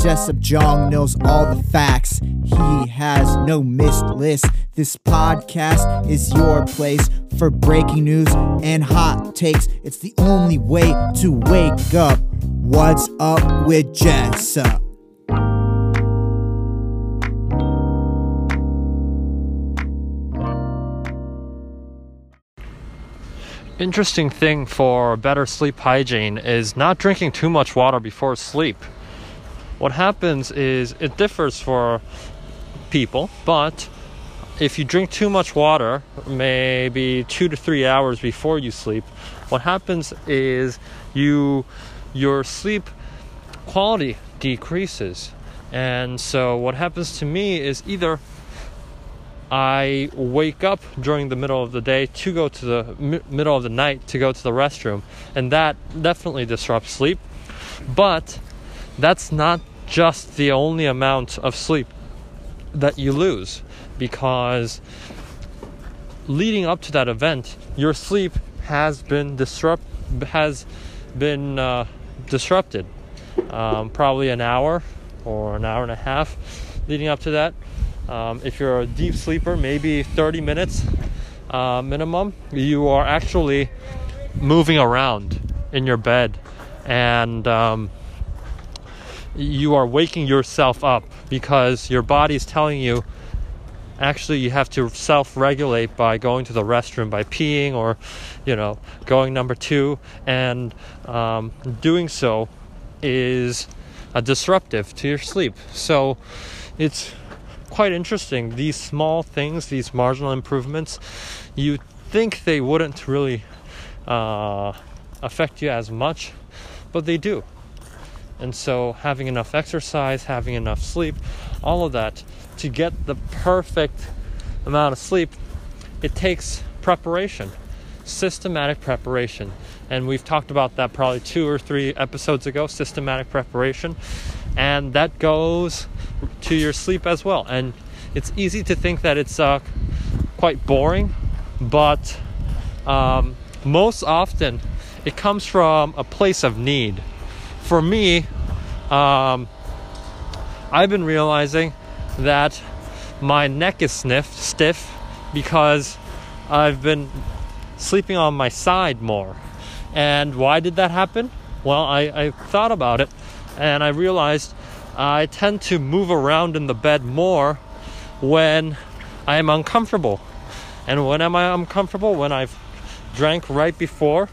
Jessup Jong knows all the facts. He has no missed list. This podcast is your place for breaking news and hot takes. It's the only way to wake up. What's up with Jessup? Interesting thing for better sleep hygiene is not drinking too much water before sleep. What happens is it differs for people, but if you drink too much water, maybe two to three hours before you sleep, what happens is you your sleep quality decreases. And so what happens to me is either I wake up during the middle of the day to go to the mi- middle of the night to go to the restroom, and that definitely disrupts sleep. But that's not just the only amount of sleep that you lose because leading up to that event, your sleep has been disrupt has been uh, disrupted. Um, probably an hour or an hour and a half leading up to that. Um, if you're a deep sleeper, maybe 30 minutes uh, minimum, you are actually moving around in your bed and um, you are waking yourself up because your body is telling you actually you have to self-regulate by going to the restroom by peeing or you know going number two. And um, doing so is a disruptive to your sleep. So it's quite interesting. These small things these marginal improvements you think they wouldn't really uh, affect you as much but they do and so having enough exercise having enough sleep all of that to get the perfect amount of sleep it takes preparation systematic preparation. And we've talked about that probably two or three episodes ago systematic preparation. And that goes to your sleep as well. And it's easy to think that it's uh, quite boring but um, most often it comes from a place of need for me um, i've been realizing that my neck is sniff, stiff because i've been sleeping on my side more. And why did that happen? Well i, I thought about it and i realized i tend to move around in the bed more when i am uncomfortable. And when am i uncomfortable? When i've drank right before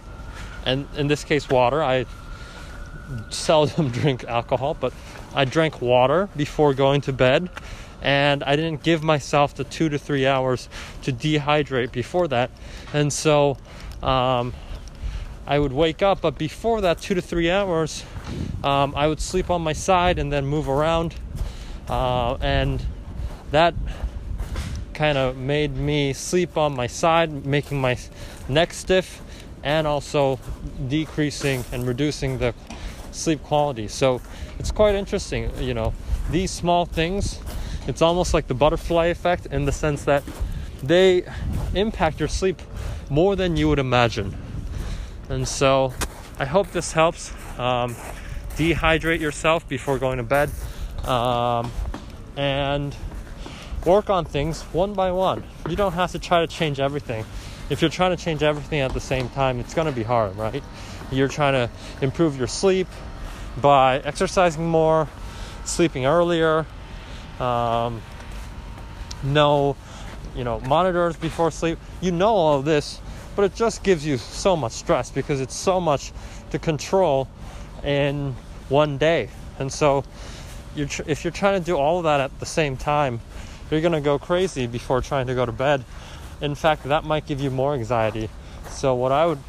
and in this case water. I seldom drink alcohol but i drank water before going to bed and i didn't give myself the two to three hours to dehydrate before that and so um, I would wake up, but before that, two to three hours, um, I would sleep on my side and then move around. Uh, and that kind of made me sleep on my side, making my neck stiff and also decreasing and reducing the sleep quality. So it's quite interesting, you know, these small things, it's almost like the butterfly effect in the sense that they impact your sleep more than you would imagine. And so I hope this helps. Um, dehydrate yourself before going to bed um, and work on things one by one. You don't have to try to change everything. If you're trying to change everything at the same time, it's going to be hard, right? You're trying to improve your sleep by exercising more, sleeping earlier, um, no, you know, monitors before sleep. You know all of this, but it just gives you so much stress because it's so much to control in one day. And so, you're tr- if you're trying to do all of that at the same time, you're going to go crazy before trying to go to bed. In fact, that might give you more anxiety. So, what I would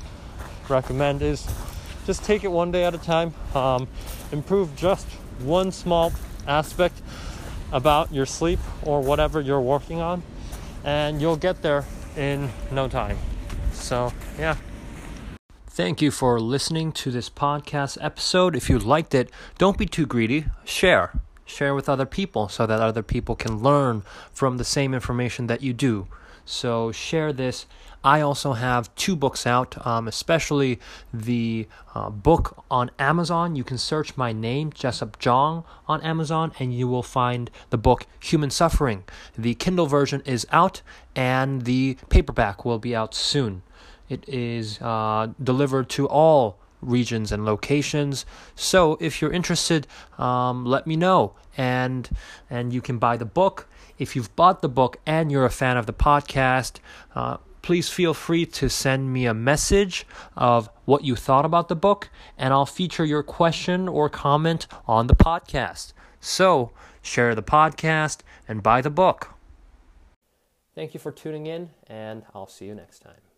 recommend is just take it one day at a time. Um, improve just one small aspect about your sleep or whatever you're working on, and you'll get there in no time. So, yeah. Thank you for listening to this podcast episode. If you liked it, don't be too greedy. Share. Share with other people so that other people can learn from the same information that you do. So share this. I also have two books out, um, especially the uh, book on Amazon. You can search my name, Jessup Jong, on Amazon, and you will find the book Human Suffering. The Kindle version is out, and the paperback will be out soon. It is uh, delivered to all regions and locations. So if you're interested, um, let me know, and and you can buy the book. If you've bought the book and you're a fan of the podcast, uh, please feel free to send me a message of what you thought about the book, and I'll feature your question or comment on the podcast. So share the podcast and buy the book. Thank you for tuning in, and I'll see you next time.